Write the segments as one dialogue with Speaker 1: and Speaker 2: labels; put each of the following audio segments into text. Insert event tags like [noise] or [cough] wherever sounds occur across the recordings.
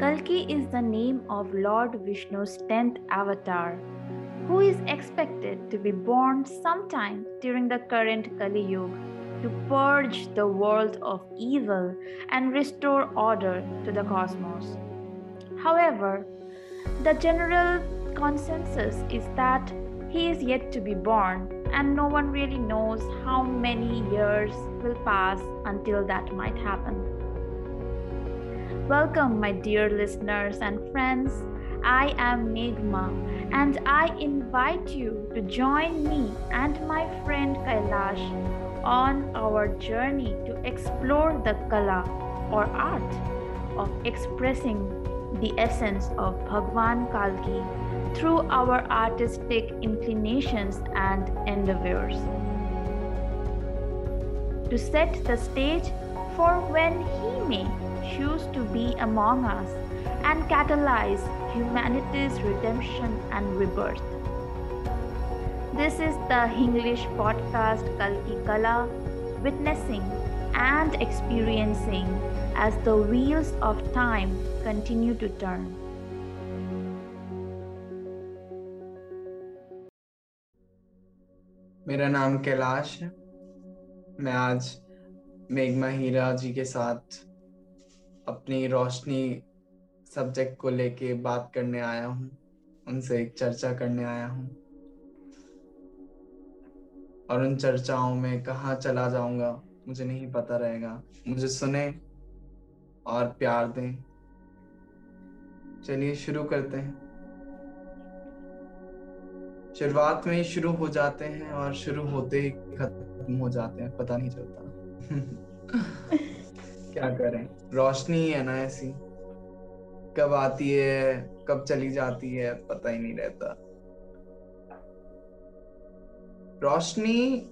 Speaker 1: Kalki is the name of Lord Vishnu's 10th avatar, who is expected to be born sometime during the current Kali Yuga to purge the world of evil and restore order to the cosmos. However, the general consensus is that he is yet to be born, and no one really knows how many years will pass until that might happen. Welcome, my dear listeners and friends. I am Megma, and I invite you to join me and my friend Kailash on our journey to explore the Kala or art of expressing the essence of Bhagwan Kalki through our artistic inclinations and endeavors. To set the stage for when He may choose to be among us and catalyze humanity's redemption and rebirth. This is the English podcast Kalki Kala, witnessing and experiencing as the wheels of time continue to turn.
Speaker 2: मेरा नाम कैलाश है मैं आज मेघमा हीरा जी के साथ अपनी रोशनी subject को लेके बात करने आया हूँ, उनसे एक चर्चा करने आया हूँ। और उन चर्चाओं में कहा चला जाऊँगा, मुझे नहीं पता रहेगा। मुझे सुने और प्यार दें। चलिए शुरू करते हैं। शुरुआत में ही शुरू हो जाते हैं और शुरू होते ही खत्म हो जाते हैं, पता नहीं चलता। [laughs] क्या करें? रोशनी है ना ऐसी। कब आती है, कब चली जाती है, पता ही नहीं रहता। रोशनी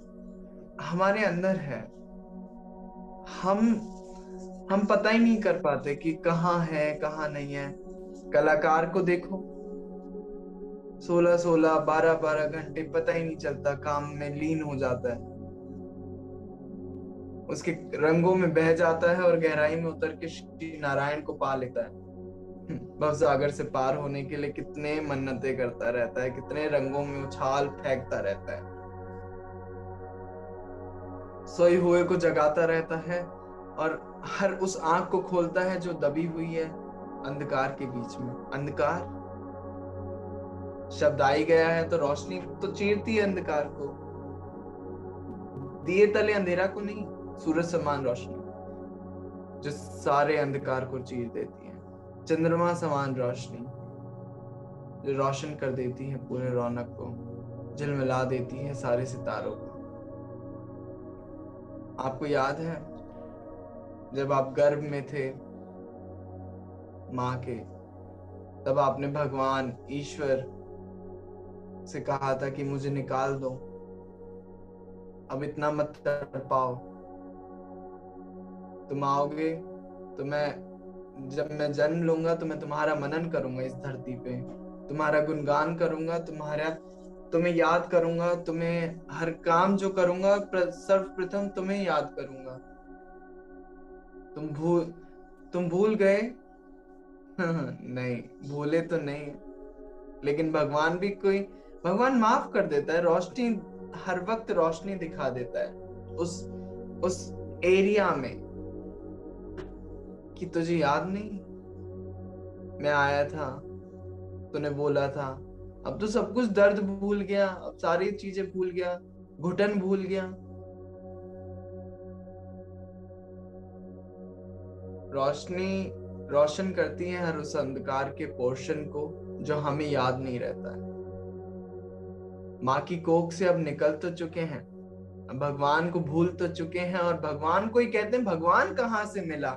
Speaker 2: हमारे अंदर है। हम हम पता ही नहीं कर पाते कि कहाँ है, कहाँ नहीं है। कलाकार को देखो। सोलह सोलह, बारह बारह घंटे पता ही नहीं चलता, काम में लीन हो जाता है। उसके रंगों में बह जाता है और गहराई में उतर के श्री नारायण को पा लेता है। भव सागर से पार होने के लिए कितने मन्नतें करता रहता है, कितने रंगों में उछाल फेंकता रहता है। सोए हुए को जगाता रहता है और हर उस आँख को खोलता है जो दबी हुई है अंधकार के बीच में। अंधकार? शब्द आई गया है तो रोशनी तो चीरती है अंधकार को। दिए तले अंधेरा को नहीं। सूरज समान रोशनी, जो सारे अंधकार को चीर देती है। चंद्रमा समान रोशनी, जो रोशन कर देती है पूरे रौनक को, झिलमिला देती है सारे सितारों को। आपको याद है, जब आप गर्भ में थे, माँ के, तब आपने भगवान, ईश्वर से कहा था कि मुझे निकाल दो। अब इतना मत कर पाओ। तुम आओगे तो मैं, जब मैं जन्म लूँगा तो मैं तुम्हारा मनन करूँगा इस धरती पे। तुम्हारा गुणगान करूँगा, तुम्हारा, तुम्हें याद करूँगा, तुम्हें हर काम जो करूँगा सर्वप्रथम तुम्हें याद करूँगा। तुम भूल तुम भूल गए? [laughs] नहीं, भूले तो नहीं। लेकिन भगवान भी कोई, भगवान माफ़ कर देता है, रोशनी, हर वक्त रोशनी दिखा देता है। उस उस एरिया में कि तुझे याद नहीं? मैं आया था, तूने बोला था। अब तो सब कुछ दर्द भूल गया, अब सारी चीज़ें भूल गया, घुटन भूल गया। रोशनी, रोशन करती है हर उस अंधकार के पोर्शन को जो हमें याद नहीं रहता है। माँ की कोख से अब निकल तो चुके हैं भगवान को भूल तो चुके हैं और भगवान को ही कहते हैं, भगवान कहाँ से मिला?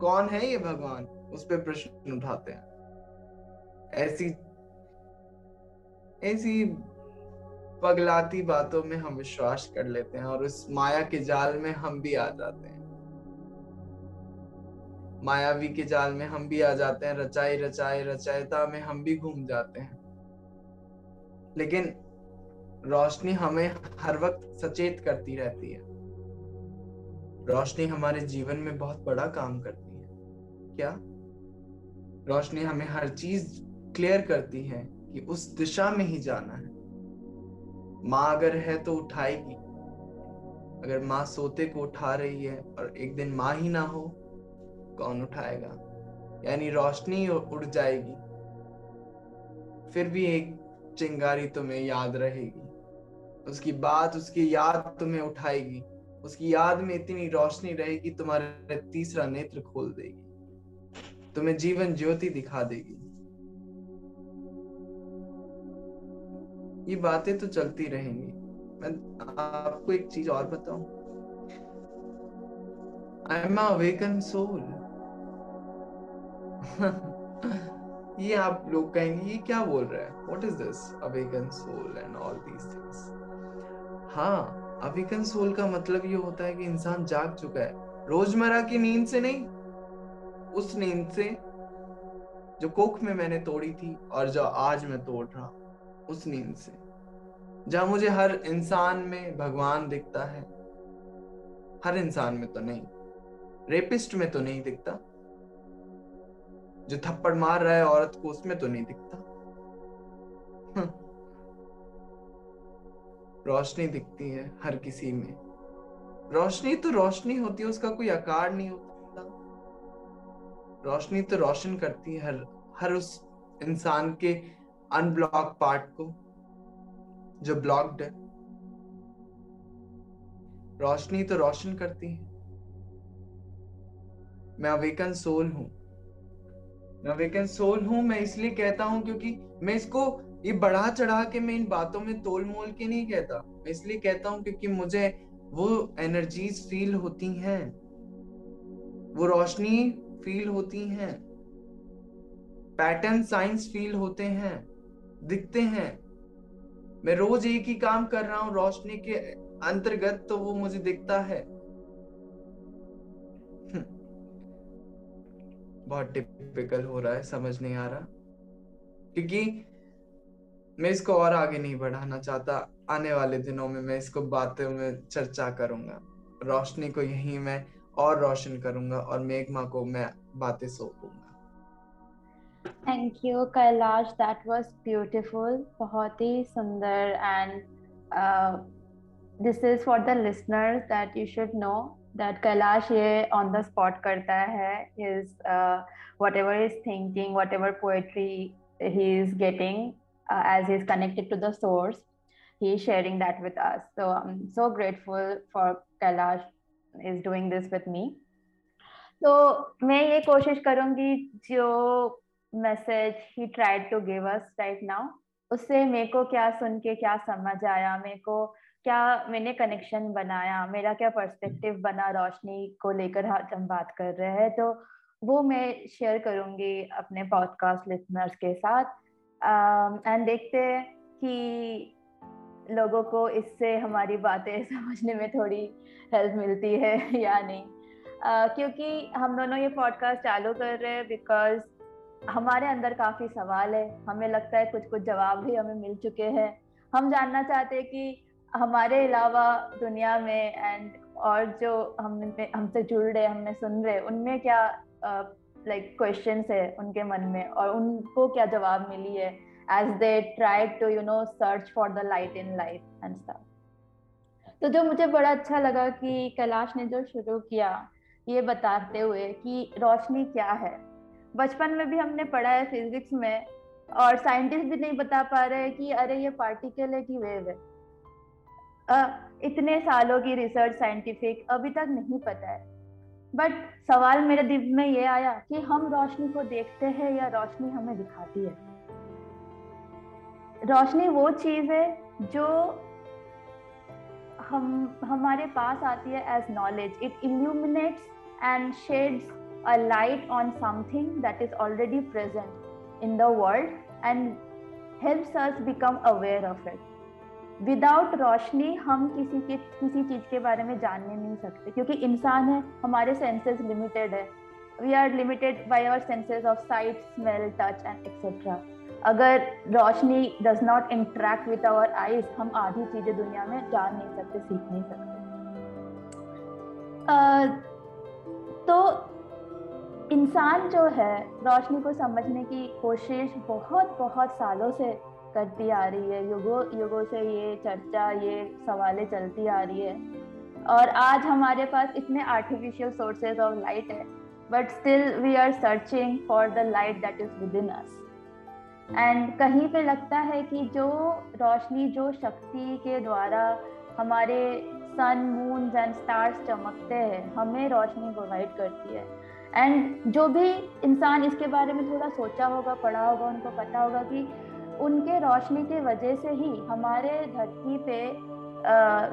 Speaker 2: कौन है ये भगवान? उस पर प्रश्न उठाते हैं। ऐसी ऐसी पगलाती बातों में हम विश्वास कर लेते हैं और उस माया के जाल में हम भी आ जाते हैं। मायावी के जाल में हम भी आ जाते हैं, रचाई रचाई, रचायता में हम भी घूम जाते हैं। लेकिन रोशनी हमें हर वक्त सचेत करती रहती है। रोशनी हमारे जीवन में बहुत बड़ा काम करती है। क्या? रोशनी हमें हर चीज़ क्लियर करती है कि उस दिशा में ही जाना है। माँ अगर है तो उठाएगी। अगर माँ सोते को उठा रही है और एक दिन माँ ही ना हो, कौन उठाएगा? यानी रोशनी उड़ जाएगी। फिर भी एक चिंगारी तुम्हें याद रहेगी। उसकी बात, उसकी याद तुम्हें उठाएगी। उसकी याद में इतनी रोशनी रहेगी तुम्हारे तीसरा नेत्र खोल देगी। तुम्हें जीवन ज्योति दिखा देगी। ये बातें तो चलती रहेंगी। मैं आपको एक चीज़ और बताऊँ। आई एम अवेकन सोल ये आप लोग कहेंगे, ये क्या बोल रहा है? What is this awaken soul and all these things हाँ। अवेकन सोल का मतलब ये होता है कि इंसान जाग चुका है। रोज़मर्रा की नींद से नहीं, उस नींद से जो कोख में मैंने तोड़ी थी और जो आज मैं तोड़ रहा उस नींद से। जहाँ मुझे हर इंसान में भगवान दिखता है, हर इंसान में तो नहीं, रेपिस्ट में तो नहीं दिखता। जो थप्पड़ मार रहा है औरत को उसमें तो नहीं दिखता। हम्म। रोशनी दिखती है हर किसी में। रोशनी तो रोशनी होती है, उसका कोई आकार नहीं होता। रोशनी तो रोशन करती है हर हर उस इंसान के अनब्लॉक पार्ट को, जो ब्लॉक्ड है। रोशनी तो रोशन करती है। मैं अवेकन सोल हूँ। मैं अवेकन सोल हूँ, मैं इसलिए कहता हूँ क्योंकि मैं इसको ये बढ़ा चढ़ा के मैं इन बातों में तोल मोल के नहीं कहता। मैं इसलिए कहता हूँ क्योंकि मुझे वो एनर्जीज फील होती हैं। वो रोशनी फील होती हैं। पैटर्न साइंस फील होते हैं। दिखते हैं। मैं रोज एक ही काम कर रहा हूँ, रोशनी के अंतर्गत तो वो मुझे दिखता है। [laughs] बहुत टिपिकल हो रहा है, समझ नहीं आ रहा। क्योंकि मैं इसको और आगे नहीं बढ़ाना चाहता। आने वाले दिनों में मैं इसको बातों में चर्चा करूँगा। रोशनी को यही मैं और रोशन करूँगा और मेघमा को मैं बातें सौंपूँगा।
Speaker 1: Thank you Kailash that was beautiful बहुत ही सुंदर and this is for the listeners that you should know that Kailash ये ऑन द स्पॉट करता है। His whatever is thinking whatever poetry he is getting uh, as he's connected to the source, he is sharing that with us. So I'm so grateful for Kailash is doing this with me. तो मैं ये कोशिश करूँगी जो message he tried to give us right now उससे मेरे को क्या सुन के क्या समझ आया मेरे को क्या मैंने कनेक्शन बनाया मेरा क्या पर्सपेक्टिव बना रोशनी को लेकर हम बात कर रहे हैं तो वो मैं शेयर करूँगी अपने पॉडकास्ट लिसनर्स के साथ एंड um, देखते हैं कि लोगों को इससे हमारी बातें [laughs] समझने में थोड़ी हेल्प मिलती है [laughs] या नहीं। Uh, क्योंकि हम दोनों ये पॉडकास्ट चालू कर रहे हैं बिकॉज़ हमारे अंदर काफ़ी सवाल है। हमें लगता है कुछ कुछ जवाब भी हमें मिल चुके हैं। हम जानना चाहते हैं कि हमारे अलावा दुनिया में एंड और जो हम हमसे जुड़ रहे हमें सुन रहे उनमें क्या लाइक क्वेश्चन है उनके मन में और उनको क्या जवाब मिली है as they try to you know search for the light in life and stuff तो जो मुझे बड़ा अच्छा लगा कि कैलाश ने जो शुरू किया ये बताते हुए कि रोशनी क्या है। बचपन में भी हमने पढ़ा है फिजिक्स में और साइंटिस्ट भी नहीं बता पा रहे कि अरे ये पार्टिकल है कि वेव है। आ, इतने सालों की रिसर्च साइंटिफिक अभी तक नहीं पता है। बट सवाल मेरे दिल में ये आया कि हम रोशनी को देखते हैं या रोशनी हमें दिखाती है? रोशनी वो चीज़ है जो हम, हमारे पास आती है as knowledge it illuminates and sheds a light on something that is already present in the world and helps us become aware of it without रोशनी, हम किसी के, किसी चीज़ के बारे में जानने नहीं सकते, क्योंकि इंसान है, हमारे सेंसेस लिमिटेड है। We are limited by our senses of sight smell touch and etcetera अगर रोशनी does not interact with our eyes हम आधी चीज़ें दुनिया में जान नहीं सकते, सीख नहीं सकते। तो इंसान जो है, रोशनी को समझने की कोशिश बहुत बहुत सालों से करती आ रही है, युगों युगों से ये चर्चा, ये सवालें चलती आ रही है। और आज हमारे पास इतने आर्टिफिशियल सोर्सेज ऑफ़ लाइट है but still we are searching for the light that is within us and कहीं पे लगता है कि जो रोशनी, जो शक्ति के द्वारा हमारे सन मून एंड स्टार्स चमकते हैं, हमें रोशनी प्रोवाइड करती है। एंड जो भी इंसान इसके बारे में थोड़ा सोचा होगा, पढ़ा होगा, उनको पता होगा कि उनके रोशनी की वजह से ही हमारे धरती पे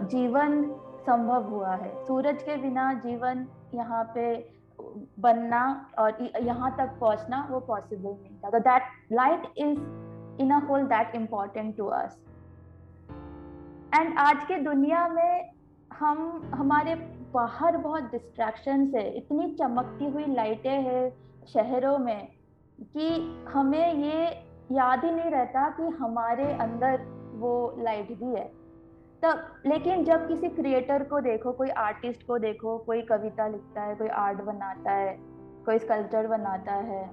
Speaker 1: जीवन संभव हुआ है। सूरज के बिना जीवन यहाँ पे बनना और यहाँ तक पहुँचना वो पॉसिबल नहीं था। तो that light is in a whole that important to us and आज के दुनिया में हम, हमारे बाहर बहुत डिस्ट्रैक्शन है। इतनी चमकती हुई लाइटें हैं शहरों में कि हमें ये याद ही नहीं रहता कि हमारे अंदर वो लाइट भी है। तब, लेकिन जब किसी क्रिएटर को देखो, कोई आर्टिस्ट को देखो, कोई कविता लिखता है, कोई आर्ट बनाता है, कोई स्कल्पचर बनाता है,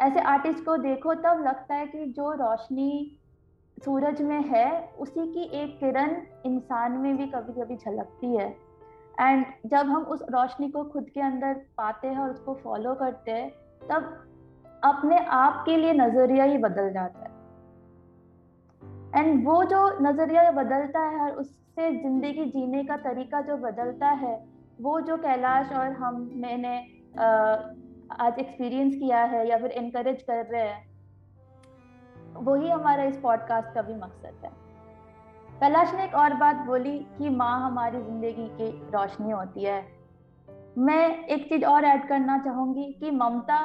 Speaker 1: ऐसे आर्टिस्ट को देखो, तब लगता है कि जो रोशनी सूरज में है, उसी की एक किरण इंसान में भी कभी कभी झलकती है। एंड जब हम उस रोशनी को खुद के अंदर पाते हैं और उसको फॉलो करते हैं, तब अपने आप के लिए नज़रिया ही बदल जाता है। एंड वो जो नज़रिया बदलता है और उससे ज़िंदगी जीने का तरीका जो बदलता है, वो जो कैलाश और हम, मैंने आज एक्सपीरियंस किया है या फिर इनकरेज कर रहे हैं, वही हमारा इस पॉडकास्ट का भी मकसद है। कैलाश ने एक और बात बोली कि माँ हमारी ज़िंदगी की रोशनी होती है। मैं एक चीज़ और ऐड करना चाहूँगी कि ममता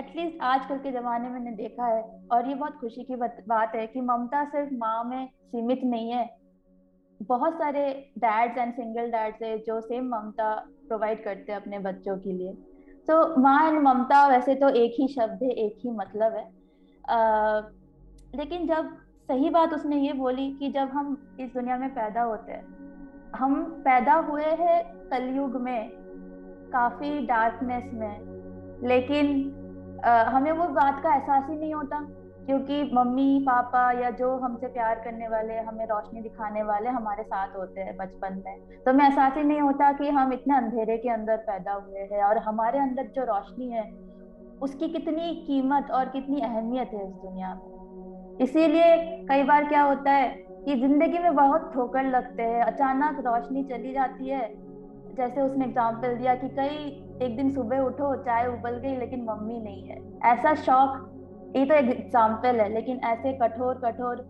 Speaker 1: एटलीस्ट आजकल के ज़माने में मैंने देखा है और ये बहुत खुशी की बात है कि ममता सिर्फ़ माँ में सीमित नहीं है। बहुत सारे डैड्स एंड सिंगल डैड्स है जो सेम ममता प्रोवाइड करते हैं अपने बच्चों के लिए। तो माँ एंड ममता वैसे तो एक ही शब्द है एक ही मतलब है। आ, लेकिन जब सही बात उसने ये बोली कि जब हम इस दुनिया में पैदा होते हैं हम पैदा हुए हैं कलयुग में काफ़ी डार्कनेस में लेकिन हमें वो बात का एहसास ही नहीं होता, क्योंकि मम्मी, पापा या जो हमसे प्यार करने वाले, हमें रोशनी दिखाने वाले हमारे साथ होते हैं, बचपन में। तो हमें एहसास ही नहीं होता कि हम इतने अंधेरे के अंदर पैदा हुए हैं और हमारे अंदर जो रोशनी है, उसकी कितनी कीमत और कितनी अहमियत है इस दुनिया में। इसीलिए कई बार क्या होता है कि ज़िंदगी में बहुत ठोकर लगते हैं, अचानक रोशनी चली जाती है। जैसे उसने एग्ज़ाम्पल दिया कि कई एक दिन सुबह उठो, चाय उबल गई, लेकिन मम्मी नहीं है। ऐसा शौक, ये तो एक एग्ज़ाम्पल है, लेकिन ऐसे कठोर कठोर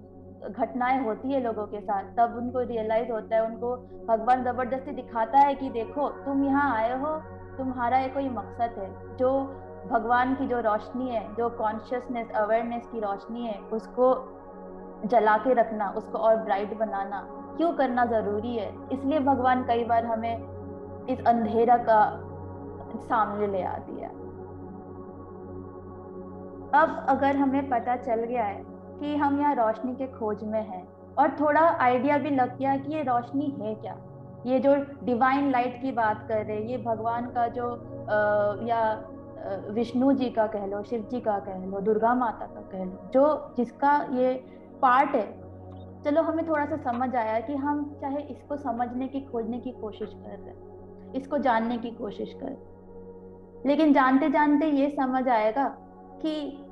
Speaker 1: घटनाएँ होती है लोगों के साथ। तब उनको रियलाइज़ होता है, उनको भगवान ज़बरदस्ती दिखाता है कि देखो, तुम यहाँ आए हो, तुम्हारा ये कोई मकसद है। जो भगवान की जो रोशनी है, जो कॉन्शियसनेस अवेयरनेस की रोशनी है, उसको जला के रखना, उसको और ब्राइट बनाना, क्यों करना ज़रूरी है? इसलिए भगवान कई बार हमें इस अंधेरा का सामने ले आती है। अब अगर हमें पता चल गया है कि हम यहाँ रोशनी के खोज में हैं और थोड़ा आइडिया भी लग गया कि ये रोशनी है क्या? ये जो डिवाइन लाइट की बात कर रहे हैं ये भगवान का जो आ, या विष्णु जी का कह लो शिव जी का कह लो दुर्गा माता का कह लो जो जिसका ये पार्ट है। चलो हमें थोड़ा सा समझ आया कि हम चाहे इसको समझने की खोजने की कोशिश कर रहे हैं इसको जानने की कोशिश कर लेकिन जानते जानते ये समझ आएगा कि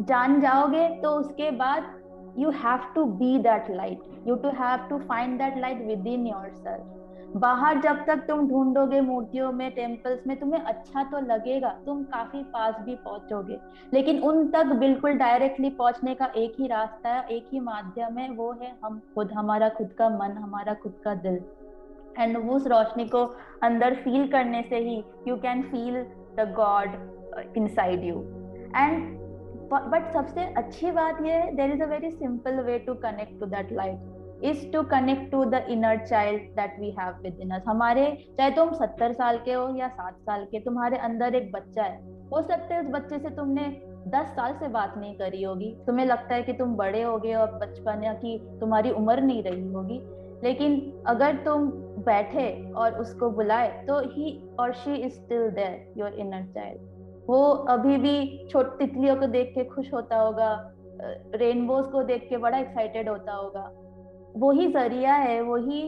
Speaker 1: जान जाओगे तो उसके बाद you have to be that light you to have to find that light within yourself बाहर जब तक तुम ढूंढोगे मूर्तियों में टेम्पल्स में, तुम्हें अच्छा तो लगेगा, तुम काफ़ी पास भी पहुंचोगे। लेकिन उन तक बिल्कुल डायरेक्टली पहुँचने का एक ही रास्ता है एक ही माध्यम है, वो है हम, खुद, हमारा खुद का मन, हमारा खुद का दिल। एंड उस रोशनी को अंदर फील करने से ही you can feel the God inside you and but सबसे अच्छी बात यह है there is a very simple way to connect to that light is to connect to the inner child that we have within us हमारे, चाहे तुम सत्तर साल के हो या सात साल के, तुम्हारे अंदर एक बच्चा है। हो सकता है उस बच्चे से तुमने दस साल से बात नहीं करी होगी। तुम्हें लगता है कि तुम बड़े हो गए और बचपन कि तुम्हारी उम्र नहीं रही होगी। लेकिन अगर तुम बैठे और उसको बुलाए तो ही और she is still there your inner child वो अभी भी छोटी तितलियों को देख के खुश होता होगा रेनबोज को देख के बड़ा एक्साइटेड होता होगा। वही ज़रिया है वही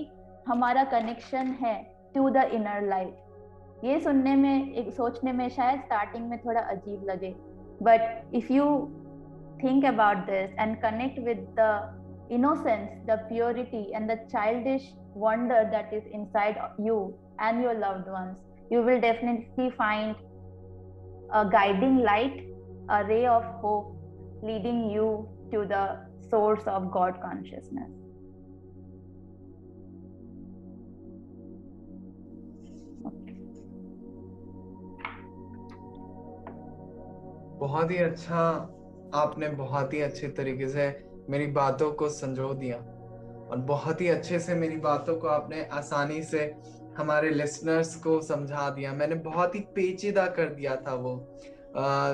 Speaker 1: हमारा कनेक्शन है टू द इनर लाइट ये सुनने में एक सोचने में शायद स्टार्टिंग में थोड़ा अजीब लगे। But if you think about this and connect with the innocence, the purity, and the childish wonder that is inside you and your loved ones, you will definitely find a guiding light, a ray of hope leading you to the source of God consciousness.
Speaker 2: बहुत ही अच्छा आपने बहुत ही अच्छे तरीके से मेरी बातों को संजो दिया और बहुत ही अच्छे से मेरी बातों को आपने आसानी से हमारे लिसनर्स को समझा दिया। मैंने बहुत ही पेचीदा कर दिया था वो। आ,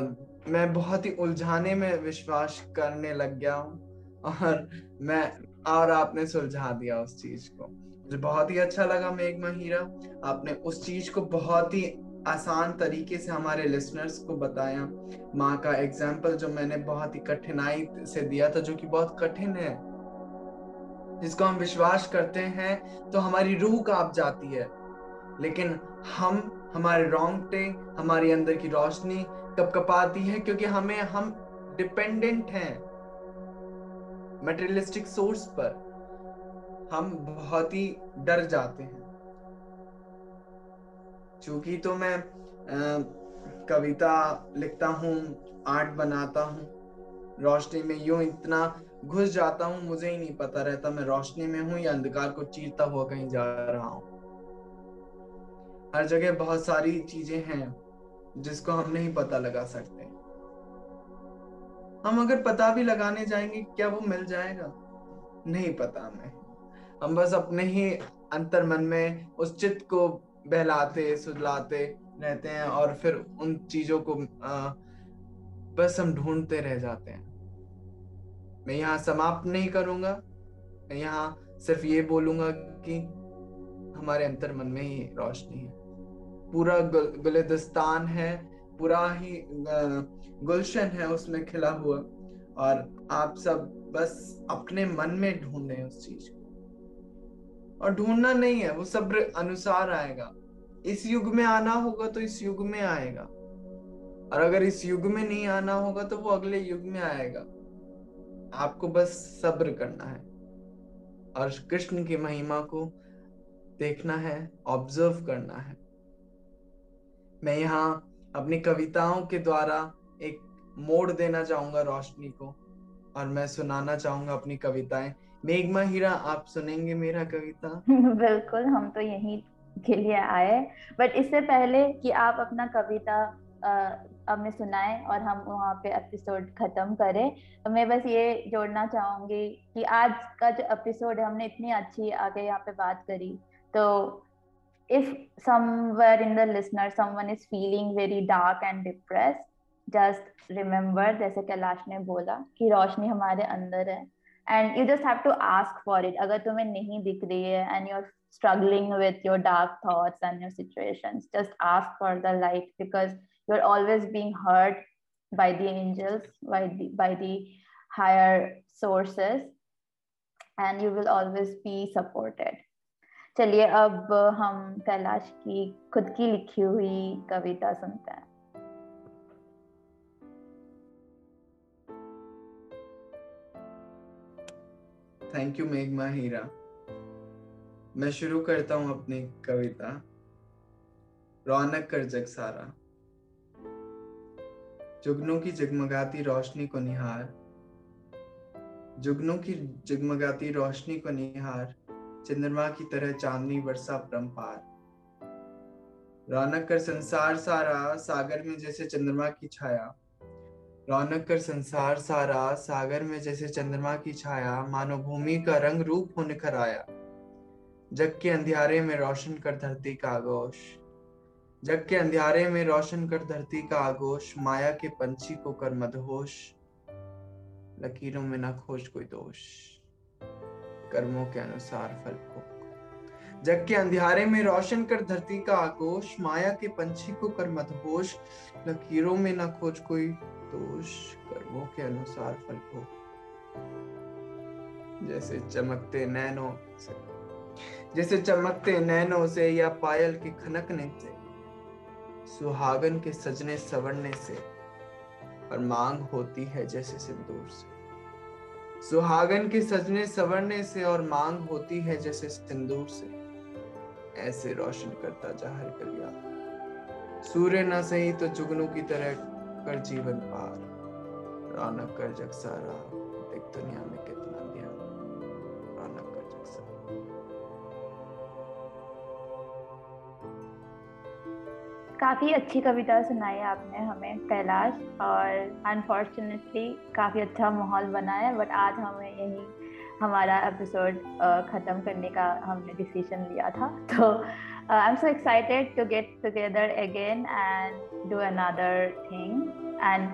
Speaker 2: मैं बहुत ही उलझाने में विश्वास करने लग गया हूँ और मैं और आपने सुलझा दिया उस चीज़ को। मुझे बहुत ही अच्छा लगा मेघ महिरा आपने उस चीज़ को बहुत ही आसान तरीके से हमारे लिसनर्स को बताया। माँ का एग्ज़ाम्पल जो मैंने बहुत ही कठिनाई से दिया था जो कि बहुत कठिन है। जिसको हम विश्वास करते हैं तो हमारी रूह काँप जाती है। लेकिन हम हमारे रोंगटे हमारी अंदर की रोशनी कब कपाती है क्योंकि हमें हम डिपेंडेंट हैं। मटेरियलिस्टिक सोर्स पर हम बहुत ही डर जाते हैं। चूँकि तो मैं आ, कविता लिखता हूँ आर्ट बनाता हूँ रोशनी में यूँ इतना घुस जाता हूँ मुझे ही नहीं पता रहता मैं रोशनी में हूँ या अंधकार को चीरता हुआ कहीं जा रहा हूँ। हर जगह बहुत सारी चीज़ें हैं जिसको हम नहीं पता लगा सकते। हम अगर पता भी लगाने जाएँगे क्या वो मिल जाएगा? नहीं पता हमें। हम बस अपने ही अंतर मन में उस चित्त को बहलाते सुलाते रहते हैं और फिर उन चीज़ों को आ, बस हम ढूंढते रह जाते हैं। मैं यहाँ समाप्त नहीं करूँगा। मैं यहाँ सिर्फ़ ये बोलूँगा कि हमारे अंतर मन में ही रोशनी है। पूरा गुल, गुलिदस्तान है पूरा ही गुलशन है उसमें खिला हुआ। और आप सब बस अपने मन में ढूंढे उस चीज़ को। और ढूंढना नहीं है वो सब्र अनुसार आएगा। इस युग में आना होगा तो इस युग में आएगा। और अगर इस युग में नहीं आना होगा तो वो अगले युग में आएगा। आपको बस सब्र करना है। और कृष्ण की महिमा को देखना है ऑब्ज़र्व करना है। मैं यहाँ अपनी कविताओं के द्वारा एक मोड़ देना चाहूँगा रोशनी को, और मैं सुनाना चाहूँगा अपनी कविताएँ। मेघमा हीरा, आप सुनेंगे मेरा कविता? [laughs]
Speaker 1: बिल्कुल, हम तो यही के लिए आए बट इससे पहले कि आप अपना कविता हमें सुनाए और हम वहाँ पे एपिसोड खत्म करें। तो मैं बस ये जोड़ना चाहूँगी कि आज का जो एपिसोड है, हमने इतनी अच्छी आगे यहाँ पे बात करी। तो if somewhere in the listener someone is feeling very dark and depress just remember जैसे कैलाश ने बोला, कि रोशनी हमारे अंदर है। And you just have to ask for it अगर तुम्हें नहीं दिख रही है and you're struggling with your dark thoughts and your situations, just ask for the light because you're always being heard by the angels by the by the higher sources and you will always be supported चलिए अब हम कैलाश की खुद की लिखी हुई कविता सुनते हैं
Speaker 2: थैंक यू मेघमा हीरा मैं शुरू करता हूँ अपनी कविता रौनक कर जग सारा जुगनों की जगमगाती रोशनी को निहार। जुगनों की जगमगाती रोशनी को निहार, चंद्रमा की तरह चांदनी वर्षा परम्पार रौनक कर संसार सारा, सागर में जैसे चंद्रमा की छाया। रौनक कर संसार सारा, सागर में जैसे चंद्रमा की छाया, मानो भूमि का रंग रूप हो निखर आया जग के अंधियारे में रोशन कर धरती का आगोश। जग के अंधियारे में रोशन कर धरती का आगोश, माया के पंछी को कर मदहोश, लकीरों में ना खोज कोई दोष। कर्मों के अनुसार फल को जग के अंधियारे में रोशन कर धरती का आगोश, माया के पंछी को कर मदहोश, लकीरों में न खोज कोई दोष। कर्मों के अनुसार फल को जैसे चमकते नैनों से, जैसे चमकते नैनों से या पायल के खनकने से सुहागन के सजने सवरने से और मांग होती है जैसे सिंदूर से। सुहागन के सजने सवरने से और मांग होती है जैसे सिंदूर से, ऐसे रोशन करता जा हर कलिया। सूर्य न सही तो जुगनू की तरह कर जीवन पार। रौनक कर जग सारा, देख दुनिया में कितना ध्यान। रौनक कर जग सारा।
Speaker 1: काफ़ी अच्छी कविता सुनाई आपने हमें, कैलाश, और अनफॉर्चुनेटली काफ़ी अच्छा माहौल बना है बट आज हमें यही हमारा एपिसोड ख़त्म करने का हमने डिसीज़न लिया था। [laughs] तो I am so excited to get together again and do another thing and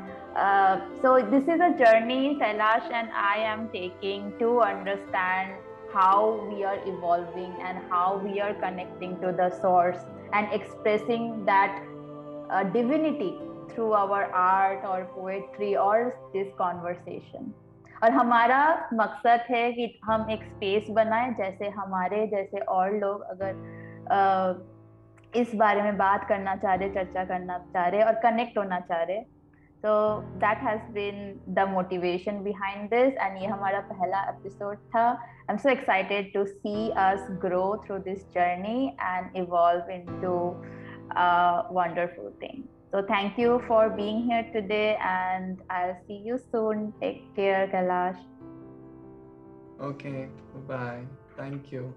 Speaker 1: so this is a journey Kailash and I am taking to understand how we are evolving and how we are connecting to the source and expressing that uh, divinity through our art or poetry or this conversation. और हमारा मकसद है कि हम एक space बनाए जैसे हमारे जैसे और लोग अगर आ, इस बारे में बात करना चाह रहे चर्चा करना चाह रहे और कनेक्ट होना चाह रहे तो that has been the motivation behind this and ये हमारा पहला एपिसोड था I am so excited to see us grow through this journey and evolve into wonderful thing So thank you for being here today and I'll see you soon. Take care, Kailash.
Speaker 2: Okay, bye. Thank you.